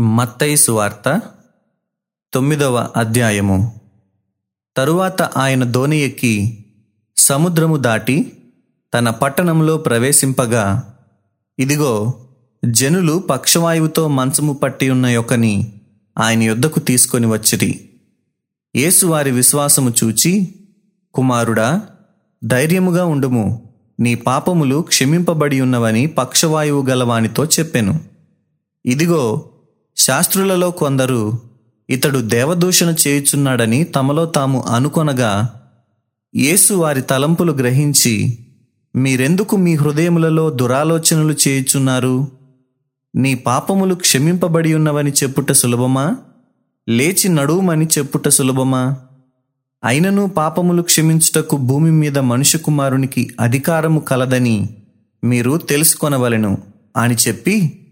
మత్తయి సువార్త తొమ్మిదవ అధ్యాయము. తరువాత ఆయన దోణి ఎక్కి సముద్రము దాటి తన పట్టణంలో ప్రవేశింపగా ఇదిగో జనులు పక్షవాయువుతో మంచము పట్టి ఉన్న యొక్కని ఆయన యొద్దకు తీసుకొని వచ్చిరి. యేసు వారి విశ్వాసము చూచి కుమారుడా ధైర్యముగా ఉండుము నీ పాపములు క్షమింపబడి ఉన్నవని పక్షవాయువు గలవానితో చెప్పెను. ఇదిగో శాస్త్రులలో కొందరు ఇతడు దేవదూషణ చేయుచున్నాడని తమలో తాము అనుకొనగా యేసు వారి తలంపులు గ్రహించి మీరెందుకు మీ హృదయములలో దురాలోచనలు చేయుచున్నారు? నీ పాపములు క్షమింపబడి ఉన్నవని చెప్పుట సులభమా? లేచి నడువుమని చెప్పుట సులభమా? అయినను పాపములు క్షమించుటకు భూమి మీద మనుష్య కుమారునికి అధికారము కలదని మీరు తెలుసుకొనవలెను అని చెప్పి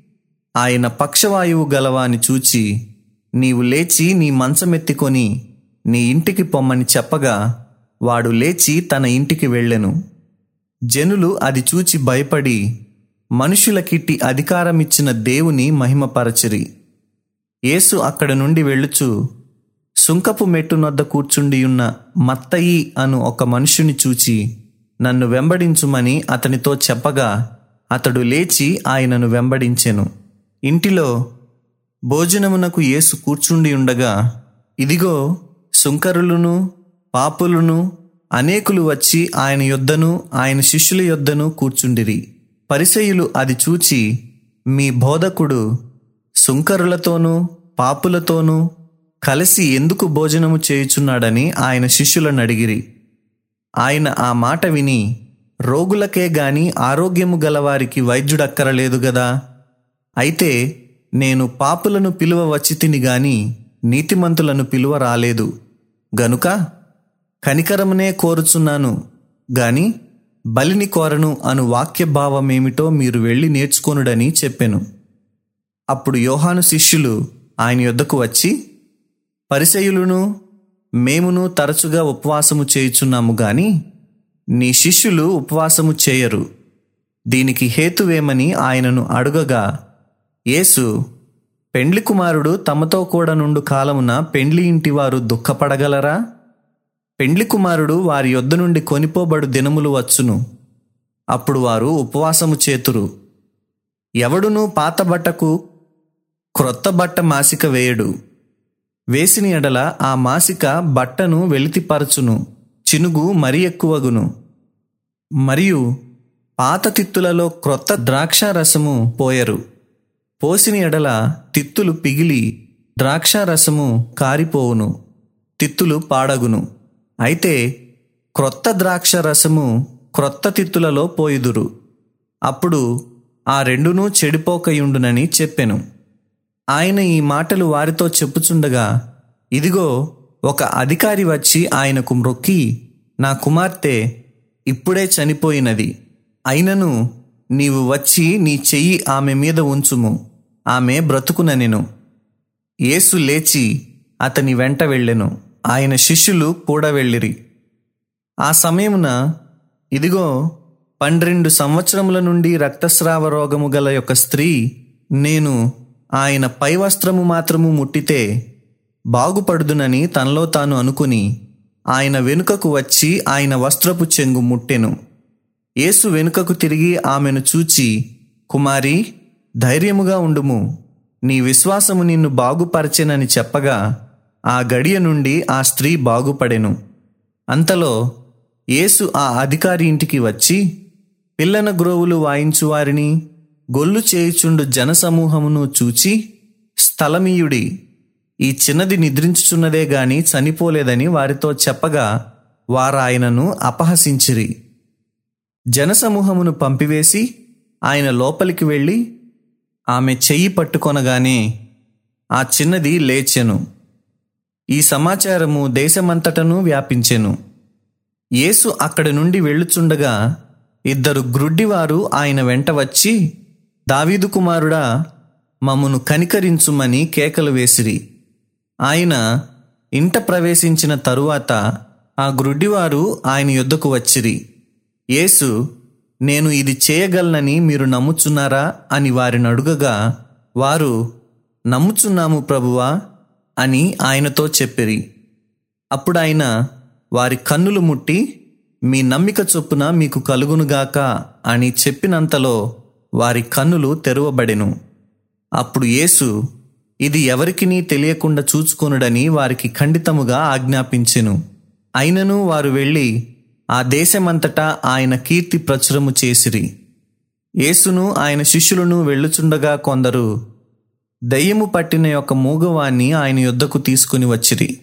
ఆయన పక్షవాయువు గలవాని చూచి నీవు లేచి నీ మంచమెత్తికొని నీ ఇంటికి పొమ్మని చెప్పగా వాడు లేచి తన ఇంటికి వెళ్ళెను. జనులు అది చూచి భయపడి మనుషులకిట్టి అధికారమిచ్చిన దేవుని మహిమపరచిరి. యేసు అక్కడ నుండి వెళ్ళుచు సుంకపు మెట్టునొద్ద కూర్చుండియున్న మత్తయి అను ఒక మనుషుని చూచి నన్ను వెంబడించుమని అతనితో చెప్పగా అతడు లేచి ఆయనను వెంబడించెను. ఇంటిలో భోజనమునకు యేసు కూర్చుండి ఉండగా ఇదిగో సుంకరులను పాపులను అనేకులు వచ్చి ఆయన యొద్దను ఆయన శిష్యుల యొద్దను కూర్చుండిరి. పరిసయులు అది చూచి మీ బోధకుడు సుంకరులతోనూ పాపులతోనూ కలిసి ఎందుకు భోజనము చేయుచున్నాడని ఆయన శిష్యులను అడిగిరి. ఆయన ఆ మాట విని రోగులకే గాని ఆరోగ్యము గలవారికి వైద్యుడక్కరలేదు గదా? అయితే నేను పాపులను పిలువ వచ్చి తిని గాని నీతిమంతులను పిలువ రాలేదు. గనుక కనికరమునే కోరుచున్నాను. గాని బలిని కోరను అను వాక్య భావమేమిటో మీరు వెళ్ళి నేర్చుకొనుడని చెప్పెను. అప్పుడు యోహాను శిష్యులు ఆయన యొద్దకు వచ్చి పరిసయులును మేమును తరచుగా ఉపవాసము చేయుచున్నాము గాని నీ శిష్యులు ఉపవాసము చేయరు. దీనికి హేతువేమని ఆయనను అడుగగా యేసు పెండ్లి కుమారుడు తమతో కూడా నుండు కాలమున పెండ్లి ఇంటివారు దుఃఖపడగలరా? పెండ్లి కుమారుడు వారి యొద్ద నుండి కొనిపోబడు దినములు వచ్చును. అప్పుడు వారు ఉపవాసము చేతురు. ఎవడునూ పాత బట్టకు క్రొత్త బట్ట మాసిక వేయడు. వేసిన ఎడల ఆ మాసిక బట్టను వెలితిపరచును చినుగు మరి ఎక్కువగును. మరియు పాత తిత్తులలో క్రొత్త ద్రాక్ష రసము పోయరు. పోసిన ఎడల తిత్తులు పిగిలి ద్రాక్ష రసము కారిపోవును తిత్తులు పాడగును. అయితే క్రొత్త ద్రాక్ష రసము క్రొత్త తిత్తులలో పోయుదురు. అప్పుడు ఆ రెండునూ చెడిపోకయుండునని చెప్పెను. ఆయన ఈ మాటలు వారితో చెప్పుచుండగా ఇదిగో ఒక అధికారి వచ్చి ఆయనకు మ్రొక్కి నా కుమార్తె ఇప్పుడే చనిపోయినది. అయినను నీవు వచ్చి నీ చెయ్యి ఆమె మీద ఉంచుము. ఆమె బ్రతుకునెను యేసు లేచి అతని వెంట వెళ్ళెను. ఆయన శిష్యులు కూడా వెళ్ళిరి. ఆ సమయమున ఇదిగో పన్నెండు సంవత్సరముల నుండి రక్తస్రావ రోగము గల యొక్క స్త్రీ నేను ఆయన పై వస్త్రము మాత్రము ముట్టితే బాగుపడుదునని తనలో తాను అనుకుని ఆయన వెనుకకు వచ్చి ఆయన వస్త్రపు చెంగు ముట్టెను. యేసు వెనుకకు తిరిగి ఆమెను చూచి కుమారి ధైర్యముగా ఉండుము. నీ విశ్వాసము నిన్ను బాగుపరచెనని చెప్పగా ఆ గడియ నుండి ఆ స్త్రీ బాగుపడెను. అంతలో యేసు ఆ అధికారి ఇంటికి వచ్చి పిల్లన గ్రోవులు వాయించువారిని గొల్లు చేయుచుండు జనసమూహమును చూచి స్థలమీయుడి ఈ చిన్నది నిద్రించుచున్నదే గాని చనిపోలేదని వారితో చెప్పగా వారాయనను అపహసించిరి. జనసమూహమును పంపివేసి ఆయన లోపలికి వెళ్ళి ఆమె చెయ్యి పట్టుకొనగానే ఆ చిన్నది లేచెను. ఈ సమాచారము దేశమంతటను వ్యాపించెను. యేసు అక్కడి నుండి వెళ్ళుచుండగా ఇద్దరు గ్రుడ్డివారు ఆయన వెంట వచ్చి దావీదు కుమారుడా మమ్మను కనికరించుమని కేకలు వేసిరి. ఆయన ఇంట ప్రవేశించిన తరువాత ఆ గ్రుడ్డివారు ఆయన యొద్దకు వచ్చిరి. యేసు నేను ఇది చేయగలనని మీరు నమ్ముచున్నారా అని వారిని అడుగగా వారు నమ్ముచున్నాము ప్రభువా అని ఆయనతో చెప్పిరి. అప్పుడు ఆయన వారి కన్నులు ముట్టి మీ నమ్మిక చొప్పున మీకు కలుగునుగాక అని చెప్పినంతలో వారి కన్నులు తెరవబడెను. అప్పుడు యేసు ఇది ఎవరికినీ తెలియకుండా చూచుకొనుడని వారికి ఖండితముగా ఆజ్ఞాపించెను. అయినను వారు వెళ్ళి ఆ దేశమంతటా ఆయన కీర్తి ప్రచురము చేసిరి. యేసును ఆయన శిష్యులను వెళ్ళుచుండగా కొందరు దయ్యము పట్టిన యొక్క మూగవాణ్ణి ఆయన యుద్ధకు తీసుకుని వచ్చిరి.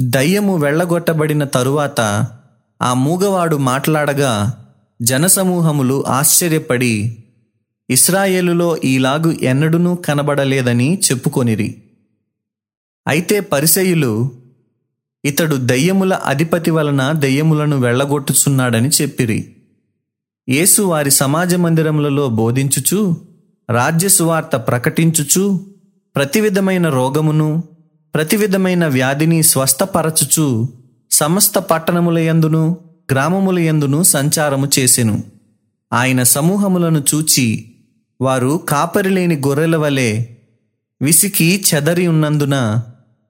దయ్యము వెళ్ళగొట్టబడిన తరువాత ఆ మూగవాడు మాట్లాడగా జనసమూహములు ఆశ్చర్యపడి ఇస్రాయేలులో ఈలాగు ఎన్నడూనూ కనబడలేదని చెప్పుకొనిరి. అయితే పరిసయులు ఇతడు దయ్యముల అధిపతి వలన దయ్యములను వెళ్ళగొట్టుచున్నాడని చెప్పిరి. యేసు వారి సమాజ మందిరములలో బోధించుచు రాజ్య సువార్త ప్రకటించుచు ప్రతి విధమైన రోగమును ప్రతి విధమైన వ్యాధిని స్వస్థపరచుచు సమస్త పట్టణముల యందును గ్రామముల యందును సంచారము చేసెను. ఆయన సమూహములను చూచి వారు కాపరిలేని గొర్రెల వలె విసికి చెదరి ఉన్నందున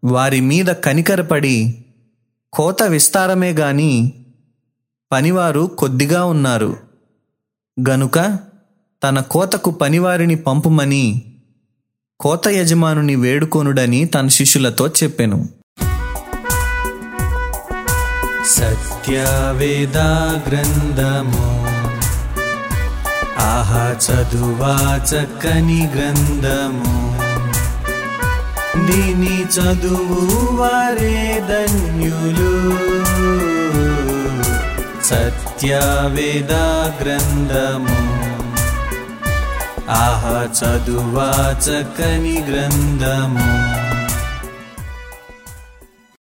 వారి మీద కనికరపడి కోత విస్తారమే గాని పనివారు కొద్దిగా ఉన్నారు. గనుక తన కోతకు పనివారిని పంపుమని కోత యజమానుని వేడుకొనుడని తన శిష్యులతో చెప్పెను. సత్యవేద గ్రంథము ఆహా చదువా చక్కని గ్రంథము దీని చదువు వారే ధన్యులు. సత్యవేద గ్రంథము ఆహ చదువా చక్కని గ్రంథము.